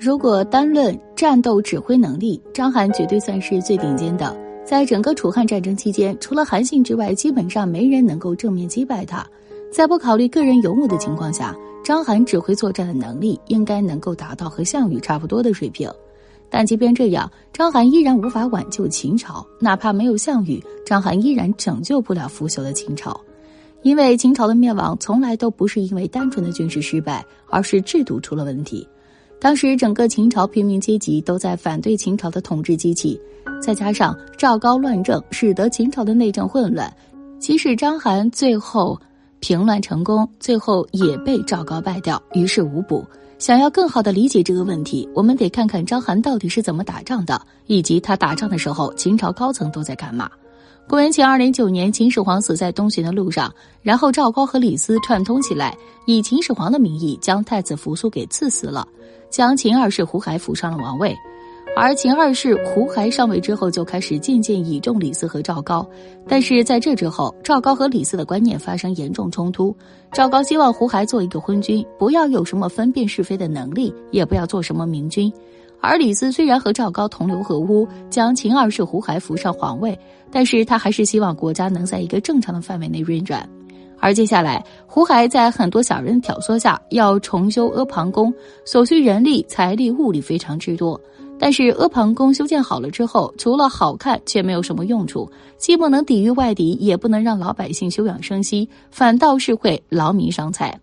如果单论战斗指挥能力，章邯绝对算是最顶尖的。在整个楚汉战争期间，除了韩信之外，基本上没人能够正面击败他。在不考虑个人勇武的情况下，章邯指挥作战的能力应该能够达到和项羽差不多的水平。但即便这样，章邯依然无法挽救秦朝。哪怕没有项羽，章邯依然拯救不了腐朽的秦朝。因为秦朝的灭亡从来都不是因为单纯的军事失败，而是制度出了问题。当时整个秦朝平民阶级都在反对秦朝的统治机器，再加上赵高乱政，使得秦朝的内政混乱。即使章邯最后平乱成功，最后也被赵高败掉，于事无补。想要更好的理解这个问题，我们得看看章邯到底是怎么打仗的，以及他打仗的时候，秦朝高层都在干嘛。公元前二零九年，秦始皇死在东巡的路上，然后赵高和李斯串通起来，以秦始皇的名义将太子扶苏给赐死了，将秦二世胡亥扶上了王位。而秦二世胡亥上位之后，就开始渐渐倚重李斯和赵高。但是在这之后，赵高和李斯的观念发生严重冲突。赵高希望胡亥做一个昏君，不要有什么分辨是非的能力，也不要做什么明君。而李斯虽然和赵高同流合污，将秦二世胡亥扶上皇位，但是他还是希望国家能在一个正常的范围内运转。而接下来，胡亥在很多小人挑唆下，要重修阿房宫，所需人力、财力、物力非常之多。但是阿房宫修建好了之后，除了好看，却没有什么用处，既不能抵御外敌，也不能让老百姓休养生息，反倒是会劳民伤财。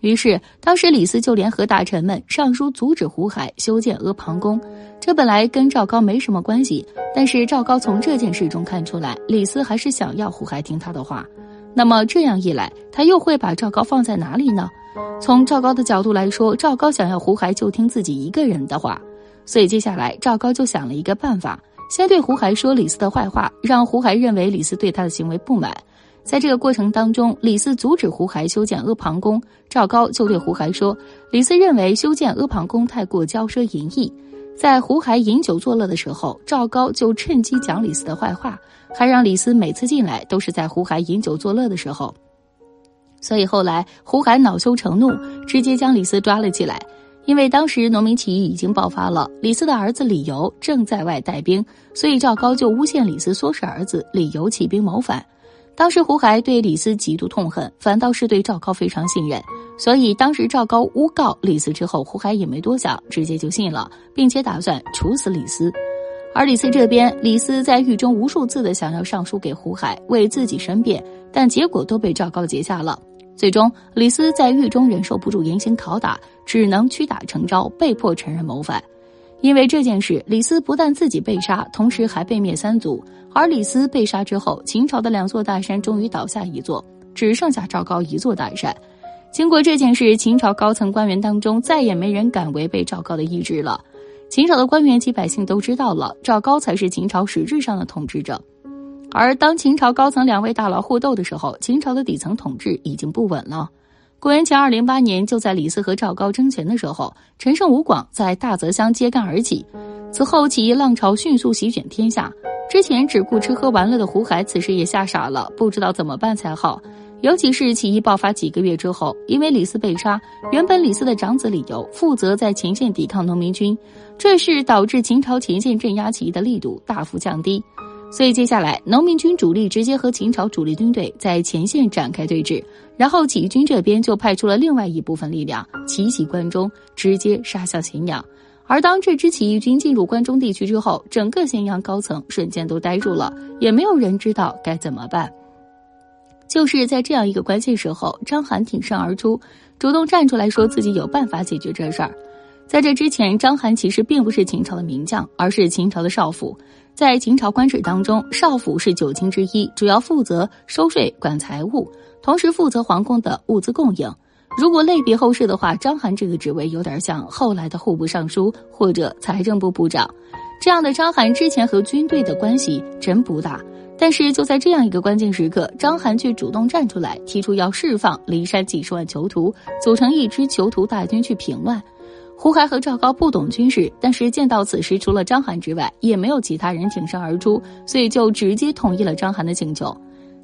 于是，当时李斯就联合大臣们上书阻止胡亥修建阿房宫。这本来跟赵高没什么关系，但是赵高从这件事中看出来，李斯还是想要胡亥听他的话。那么这样一来，他又会把赵高放在哪里呢？从赵高的角度来说，赵高想要胡亥就听自己一个人的话，所以接下来赵高就想了一个办法，先对胡亥说李斯的坏话，让胡亥认为李斯对他的行为不满。在这个过程当中，李斯阻止胡亥修建阿房宫，赵高就对胡亥说：“李斯认为修建阿房宫太过骄奢淫逸。”在胡亥饮酒作乐的时候，赵高就趁机讲李斯的坏话，还让李斯每次进来都是在胡亥饮酒作乐的时候。所以后来胡亥恼羞成怒，直接将李斯抓了起来。因为当时农民起义已经爆发了，李斯的儿子李由正在外带兵，所以赵高就诬陷李斯唆使儿子李由起兵谋反。当时胡亥对李斯极度痛恨，反倒是对赵高非常信任，所以当时赵高诬告李斯之后，胡亥也没多想，直接就信了，并且打算处死李斯。而李斯这边，李斯在狱中无数次的想要上书给胡亥为自己申辩，但结果都被赵高截下了。最终，李斯在狱中忍受不住严刑拷打，只能屈打成招，被迫承认谋反。因为这件事，李斯不但自己被杀，同时还被灭三族。而李斯被杀之后，秦朝的两座大山终于倒下一座，只剩下赵高一座大山。经过这件事，秦朝高层官员当中再也没人敢违背赵高的意志了。秦朝的官员及百姓都知道了，赵高才是秦朝实质上的统治者。而当秦朝高层两位大佬互斗的时候，秦朝的底层统治已经不稳了。公元前二零八年，就在李斯和赵高争权的时候，陈胜吴广在大泽乡揭竿而起，此后起义浪潮迅速席卷天下。之前只顾吃喝玩乐的胡亥，此时也吓傻了，不知道怎么办才好。尤其是起义爆发几个月之后，因为李斯被杀，原本李斯的长子李由负责在前线抵抗农民军，这是导致秦朝前线镇压起义的力度大幅降低。所以接下来，农民军主力直接和秦朝主力军队在前线展开对峙，然后起义军这边就派出了另外一部分力量奇袭关中，直接杀向咸阳。而当这支起义军进入关中地区之后，整个咸阳高层瞬间都呆住了，也没有人知道该怎么办。就是在这样一个关键时候，章邯挺身而出，主动站出来说自己有办法解决这事儿。在这之前，章邯其实并不是秦朝的名将，而是秦朝的少府。在秦朝官制当中，少府是九卿之一，主要负责收税、管财务，同时负责皇宫的物资供应。如果类比后世的话，章邯这个职位有点像后来的户部尚书或者财政部部长。这样的章邯之前和军队的关系真不大，但是就在这样一个关键时刻，章邯却主动站出来，提出要释放骊山几十万囚徒，组成一支囚徒大军去平乱。胡亥和赵高不懂军事，但是见到此时除了章邯之外，也没有其他人挺身而出，所以就直接同意了章邯的请求。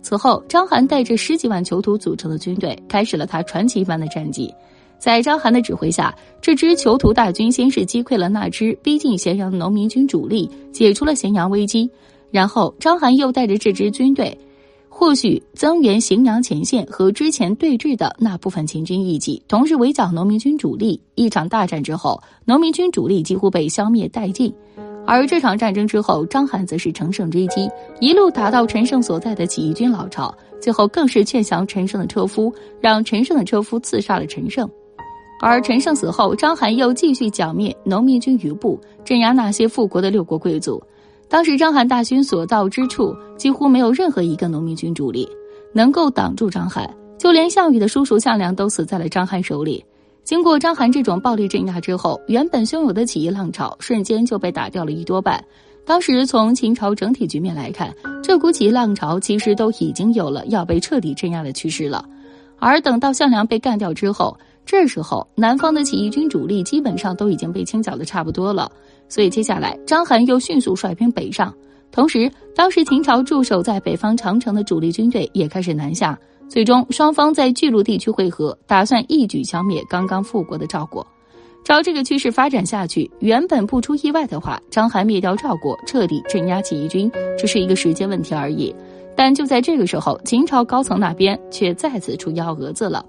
此后，章邯带着十几万囚徒组成的军队，开始了他传奇般的战绩。在章邯的指挥下，这支囚徒大军先是击溃了那支逼近咸阳的农民军主力，解除了咸阳危机。然后，章邯又带着这支军队，或许增援荥阳前线和之前对峙的那部分秦军一起，同时围剿农民军主力。一场大战之后，农民军主力几乎被消灭殆尽。而这场战争之后，章邯则是乘胜追击，一路打到陈胜所在的起义军老巢，最后更是劝降陈胜的车夫，让陈胜的车夫刺杀了陈胜。而陈胜死后，章邯又继续剿灭农民军余部，镇压那些复国的六国贵族。当时章邯大军所到之处，几乎没有任何一个农民军主力能够挡住章邯，就连项羽的叔叔项梁都死在了章邯手里。经过章邯这种暴力镇压之后，原本汹涌的起义浪潮瞬间就被打掉了一多半。当时从秦朝整体局面来看，这股起义浪潮其实都已经有了要被彻底镇压的趋势了。而等到项梁被干掉之后，这时候南方的起义军主力基本上都已经被清剿的差不多了。所以接下来章邯又迅速率兵北上，同时当时秦朝驻守在北方长城的主力军队也开始南下。最终，双方在巨鹿地区会合，打算一举消灭刚刚复国的赵国。照这个趋势发展下去，原本不出意外的话，章邯灭掉赵国，彻底镇压起义军，只是一个时间问题而已。但就在这个时候，秦朝高层那边却再次出幺蛾子了。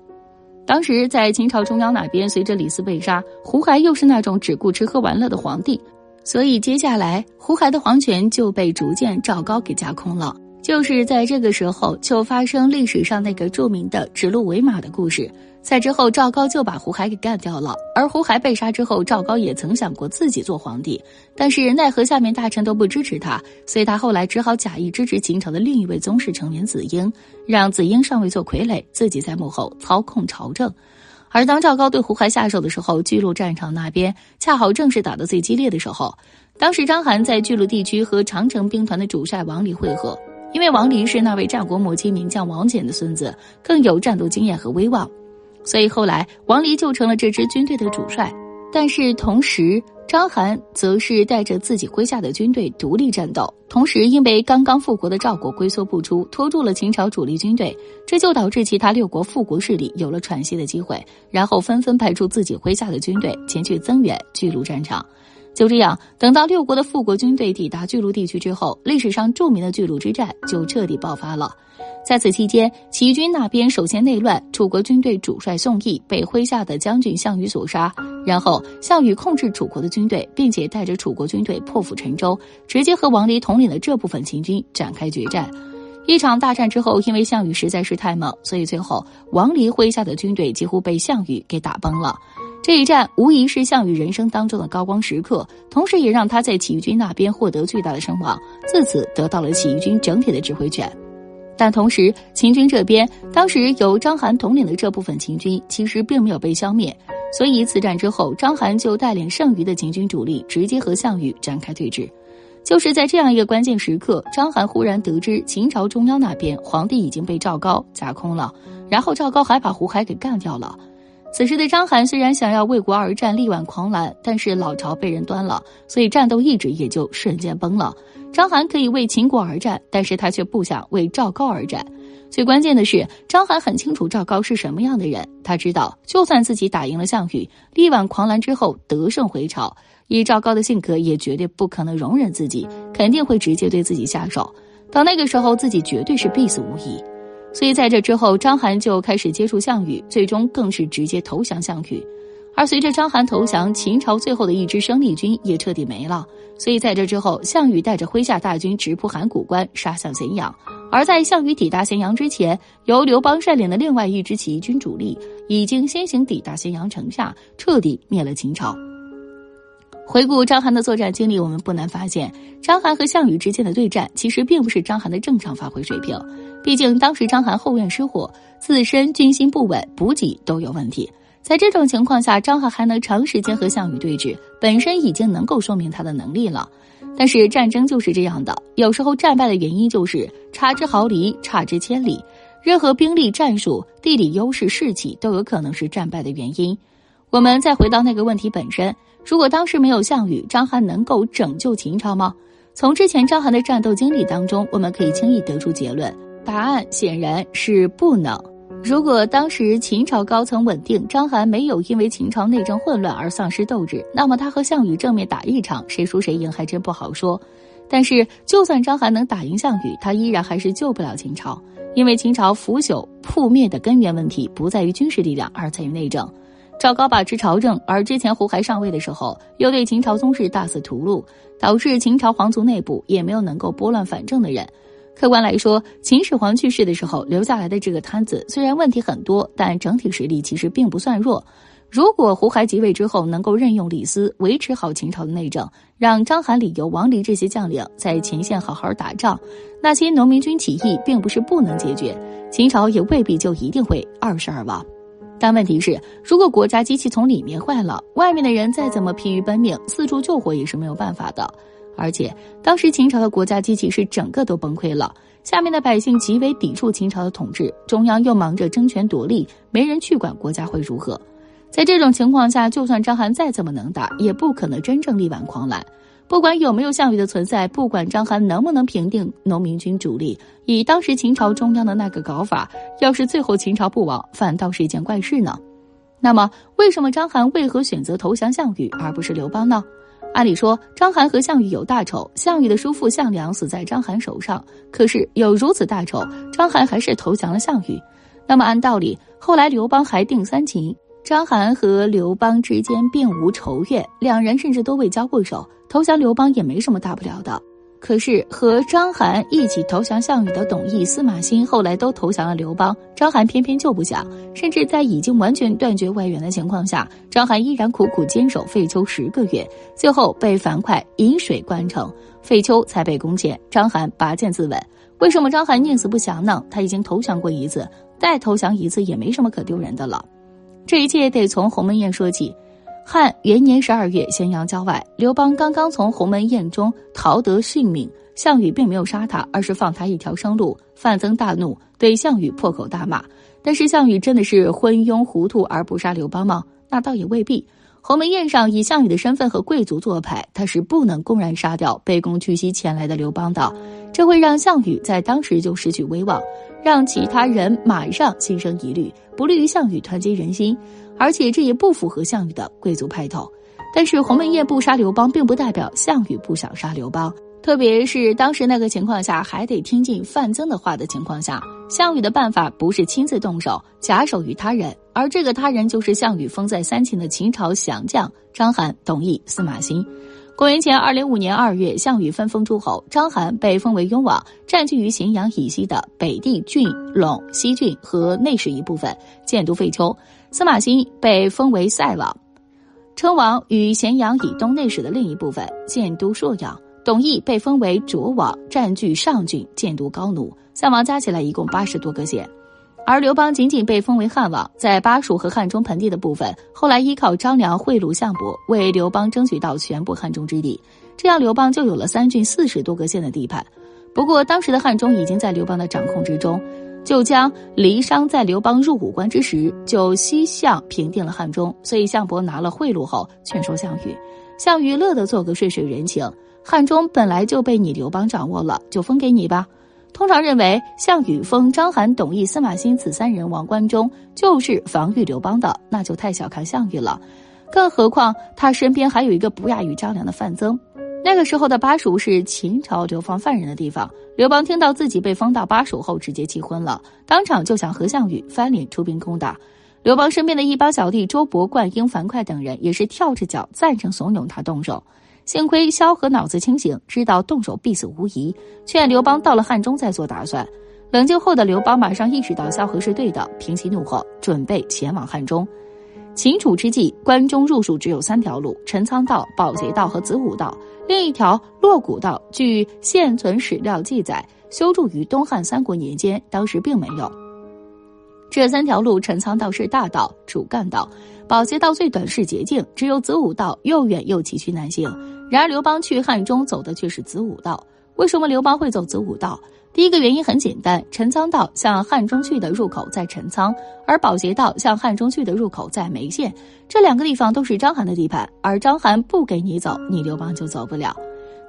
当时在秦朝中央那边，随着李斯被杀，胡亥又是那种只顾吃喝玩乐的皇帝，所以接下来胡亥的皇权就被逐渐赵高给架空了。就是在这个时候，就发生历史上那个著名的指鹿为马的故事。在之后，赵高就把胡亥给干掉了。而胡亥被杀之后，赵高也曾想过自己做皇帝，但是奈何下面大臣都不支持他，所以他后来只好假意支持秦朝的另一位宗室成员子婴，让子婴上位做傀儡，自己在幕后操控朝政。而当赵高对胡亥下手的时候，巨鹿战场那边恰好正是打得最激烈的时候。当时章邯在巨鹿地区和长城兵团的主帅王离会合。因为王离是那位战国末期名将王翦的孙子，更有战斗经验和威望，所以后来王离就成了这支军队的主帅。但是同时，章邯则是带着自己麾下的军队独立战斗。同时，因为刚刚复国的赵国龟缩不出，拖住了秦朝主力军队，这就导致其他六国复国势力有了喘息的机会，然后纷纷派出自己麾下的军队前去增援巨鹿战场。就这样，等到六国的复国军队抵达巨鹿地区之后，历史上著名的巨鹿之战就彻底爆发了。在此期间，齐军那边首先内乱，楚国军队主帅宋义被麾下的将军项羽所杀。然后，项羽控制楚国的军队，并且带着楚国军队破釜沉舟，直接和王离统领的这部分秦军展开决战。一场大战之后，因为项羽实在是太猛，所以最后王离麾下的军队几乎被项羽给打崩了。这一战无疑是项羽人生当中的高光时刻，同时也让他在起义军那边获得巨大的声望，自此得到了起义军整体的指挥权。但同时，秦军这边当时由章邯统领的这部分秦军其实并没有被消灭，所以此战之后，章邯就带领剩余的秦军主力直接和项羽展开对峙。就是在这样一个关键时刻，章邯忽然得知秦朝中央那边皇帝已经被赵高架空了，然后赵高还把胡亥给干掉了。此时的章邯虽然想要为国而战，力挽狂澜，但是老巢被人端了，所以战斗意志也就瞬间崩了。章邯可以为秦国而战，但是他却不想为赵高而战。最关键的是，章邯很清楚赵高是什么样的人，他知道，就算自己打赢了项羽，力挽狂澜之后得胜回朝，以赵高的性格，也绝对不可能容忍自己，肯定会直接对自己下手。到那个时候，自己绝对是必死无疑。所以在这之后，章邯就开始接触项羽，最终更是直接投降项羽。而随着章邯投降，秦朝最后的一支生力军也彻底没了。所以在这之后，项羽带着麾下大军直扑函谷关，杀向咸阳。而在项羽抵达咸阳之前，由刘邦率领的另外一支起义军主力已经先行抵达咸阳城下，彻底灭了秦朝。回顾章邯的作战经历，我们不难发现，章邯和项羽之间的对战其实并不是章邯的正常发挥水平。毕竟当时章邯后院失火，自身军心不稳，补给都有问题。在这种情况下，章邯还能长时间和项羽对峙，本身已经能够说明他的能力了。但是战争就是这样的，有时候战败的原因就是差之毫厘，差之千里。任何兵力、战术、地理优势、士气都有可能是战败的原因。我们再回到那个问题本身：如果当时没有项羽，章邯能够拯救秦朝吗？从之前章邯的战斗经历当中，我们可以轻易得出结论。答案显然是不能。如果当时秦朝高层稳定，章邯没有因为秦朝内政混乱而丧失斗志，那么他和项羽正面打一场，谁输谁赢还真不好说。但是，就算章邯能打赢项羽，他依然还是救不了秦朝，因为秦朝腐朽覆灭的根源问题不在于军事力量，而在于内政。赵高把持朝政，而之前胡亥上位的时候，又对秦朝宗室大肆屠戮，导致秦朝皇族内部也没有能够拨乱反正的人。客观来说，秦始皇去世的时候留下来的这个摊子，虽然问题很多，但整体实力其实并不算弱。如果胡亥即位之后能够任用李斯，维持好秦朝的内政，让章邯、李由、王离这些将领在前线好好打仗，那些农民军起义并不是不能解决，秦朝也未必就一定会二世而亡。但问题是，如果国家机器从里面坏了，外面的人再怎么疲于奔命，四处救火也是没有办法的。而且当时秦朝的国家机器是整个都崩溃了，下面的百姓极为抵触秦朝的统治，中央又忙着争权夺利，没人去管国家会如何。在这种情况下，就算章邯再怎么能打，也不可能真正力挽狂澜。不管有没有项羽的存在，不管章邯能不能平定农民军主力，以当时秦朝中央的那个搞法，要是最后秦朝不亡，反倒是一件怪事呢。那么，为什么章邯为何选择投降项羽而不是刘邦呢？按理说，章邯和项羽有大仇，项羽的叔父项梁死在章邯手上。可是有如此大仇，章邯还是投降了项羽。那么按道理，后来刘邦还定三秦，章邯和刘邦之间并无仇怨，两人甚至都未交过手。投降刘邦也没什么大不了的，可是和章邯一起投降项羽的董翳、司马欣后来都投降了刘邦，章邯偏偏就不想，甚至在已经完全断绝外援的情况下，章邯依然苦苦坚守废丘十个月，最后被樊哙引水灌城，废丘才被攻陷，章邯拔剑自刎。为什么章邯宁死不降呢？他已经投降过一次，再投降一次也没什么可丢人的了。这一切得从鸿门宴说起。汉元年十二月，咸阳郊外，刘邦刚刚从鸿门宴中逃得性命。项羽并没有杀他，而是放他一条生路。范增大怒，对项羽破口大骂。但是项羽真的是昏庸糊涂而不杀刘邦吗？那倒也未必。鸿门宴上以项羽的身份和贵族做派，他是不能公然杀掉卑躬屈膝前来的刘邦的，这会让项羽在当时就失去威望，让其他人马上心生疑虑，不利于项羽团结人心。而且这也不符合项羽的贵族派头，但是鸿门宴不杀刘邦，并不代表项羽不想杀刘邦。特别是当时那个情况下，还得听进范增的话的情况下，项羽的办法不是亲自动手，假手于他人，而这个他人就是项羽封在三秦的秦朝降将章邯、董翳、司马欣。公元前二零五年二月，项羽分封诸侯，章邯被封为雍王，占据于咸阳以西的北地郡、陇、西郡和内史一部分，建都废丘。司马欣被封为塞王，称王与咸阳以东内史的另一部分，建都朔阳。董翳被封为卓王，占据上郡，建都高奴。三王加起来一共八十多个县。而刘邦仅仅被封为汉王，在巴蜀和汉中盆地的部分，后来依靠张良贿赂项伯，为刘邦争取到全部汉中之地，这样刘邦就有了三郡四十多个县的地盘。不过当时的汉中已经在刘邦的掌控之中，就将离商在刘邦入武关之时就西向平定了汉中，所以项伯拿了贿赂后劝说项羽，项羽乐得做个顺水人情，汉中本来就被你刘邦掌握了，就封给你吧。通常认为，项羽封章邯、董翳、司马欣此三人王关中，就是防御刘邦的，那就太小看项羽了。更何况他身边还有一个不亚于张良的范增。那个时候的巴蜀是秦朝流放犯人的地方，刘邦听到自己被封到巴蜀后，直接气昏了，当场就想和项羽翻脸出兵攻打。刘邦身边的一帮小弟周勃、灌婴、樊哙等人也是跳着脚赞成怂恿他动手。幸亏萧何脑子清醒，知道动手必死无疑，劝刘邦到了汉中再做打算。冷静后的刘邦马上意识到萧何是对的，平息怒火，准备前往汉中。秦楚之际，关中入蜀只有三条路：陈仓道、保节道和子午道。另一条洛谷道，据现存史料记载，修筑于东汉三国年间，当时并没有。这三条路，陈仓道是大道、主干道，保节道最短是捷径，只有子午道又远又崎岖难行。然而刘邦去汉中走的却是子午道。为什么刘邦会走子午道？第一个原因很简单，陈仓道向汉中去的入口在陈仓，而保节道向汉中去的入口在眉县，这两个地方都是章邯的地盘，而章邯不给你走，你刘邦就走不了。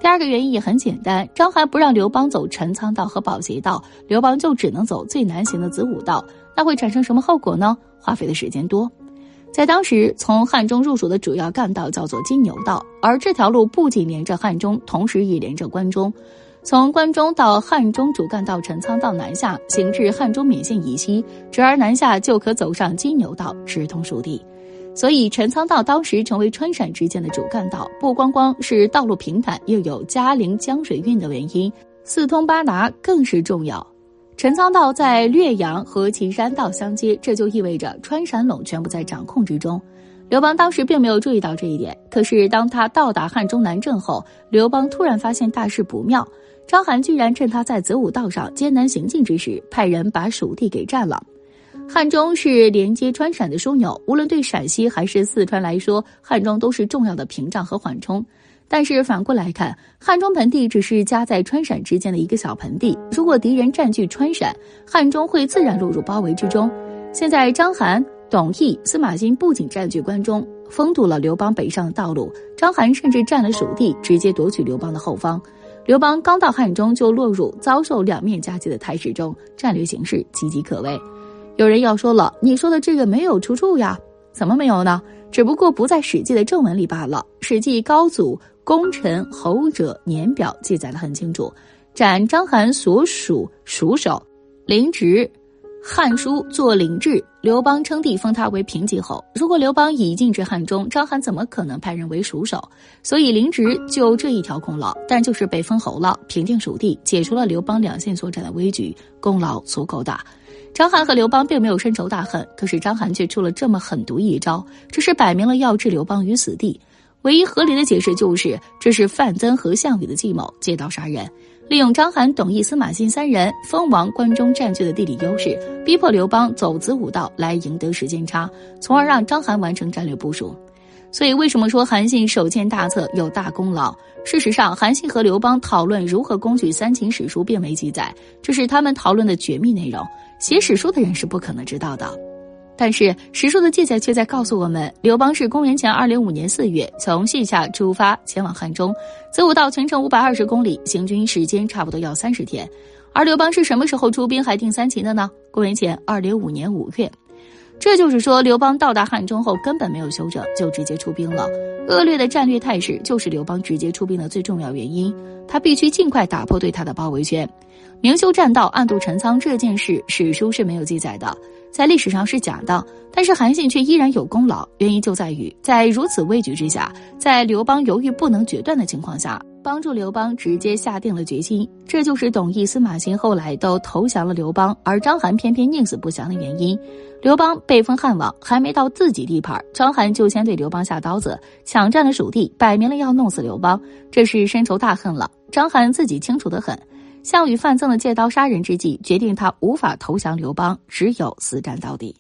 第二个原因也很简单，章邯不让刘邦走陈仓道和保节道，刘邦就只能走最难行的子午道。那会产生什么后果呢？花费的时间多。在当时，从汉中入蜀的主要干道叫做金牛道，而这条路不仅连着汉中，同时也连着关中。从关中到汉中主干道陈仓道南下，行至汉中勉县以西，直而南下就可走上金牛道，直通蜀地。所以，陈仓道当时成为川陕之间的主干道，不光光是道路平坦，又有嘉陵江水运的原因，四通八达更是重要。陈仓道在略阳和秦山道相接，这就意味着川陕陇全部在掌控之中。刘邦当时并没有注意到这一点，可是当他到达汉中南郑后，刘邦突然发现大事不妙。章邯居然趁他在子午道上艰难行进之时，派人把蜀地给占了。汉中是连接川陕的枢纽，无论对陕西还是四川来说，汉中都是重要的屏障和缓冲。但是反过来看，汉中盆地只是夹在川陕之间的一个小盆地。如果敌人占据川陕，汉中会自然落入包围之中。现在章邯、董翳、司马欣不仅占据关中，封堵了刘邦北上的道路，章邯甚至占了蜀地，直接夺取刘邦的后方。刘邦刚到汉中，就落入遭受两面夹击的态势中，战略形势岌岌可危。有人要说了，你说的这个没有出处呀？怎么没有呢？只不过不在《史记》的正文里罢了。《史记·高祖》。功臣侯者年表记载的很清楚，斩章邯所属属守，临职，《汉书》作领制，刘邦称帝封他为平级侯。如果刘邦已进至汉中，章邯怎么可能派人为蜀守？所以临职就这一条功劳，但就是被封侯了，平定蜀地，解除了刘邦两线作战的危局，功劳足够大。章邯和刘邦并没有深仇大恨，可是章邯却出了这么狠毒一招，这是摆明了要置刘邦于死地。唯一合理的解释就是，这是范增和项羽的计谋，借刀杀人，利用章邯、董翳、司马欣三人封王关中占据的地理优势，逼迫刘邦走子午道来赢得时间差，从而让章邯完成战略部署。所以，为什么说韩信手牵大策有大功劳？事实上，韩信和刘邦讨论如何攻取三秦史书并没记载，这是他们讨论的绝密内容，写史书的人是不可能知道的。但是史书的记载却在告诉我们，刘邦是公元前二零五年四月从西夏出发前往汉中，子午道全程五百二十公里，行军时间差不多要三十天。而刘邦是什么时候出兵还定三秦的呢？公元前二零五年五月。这就是说，刘邦到达汉中后根本没有休整，就直接出兵了。恶劣的战略态势就是刘邦直接出兵的最重要原因，他必须尽快打破对他的包围圈。明修栈道，暗度陈仓这件事，史书是没有记载的，在历史上是假的。但是韩信却依然有功劳，原因就在于在如此危局之下，在刘邦犹豫不能决断的情况下，帮助刘邦直接下定了决心。这就是董翳、司马欣后来都投降了刘邦，而章邯偏偏宁死不降的原因。刘邦被封汉王，还没到自己地盘，章邯就先对刘邦下刀子，抢占了蜀地，摆明了要弄死刘邦，这是深仇大恨了。章邯自己清楚的很。项羽范增的借刀杀人之计，决定他无法投降刘邦，只有死战到底。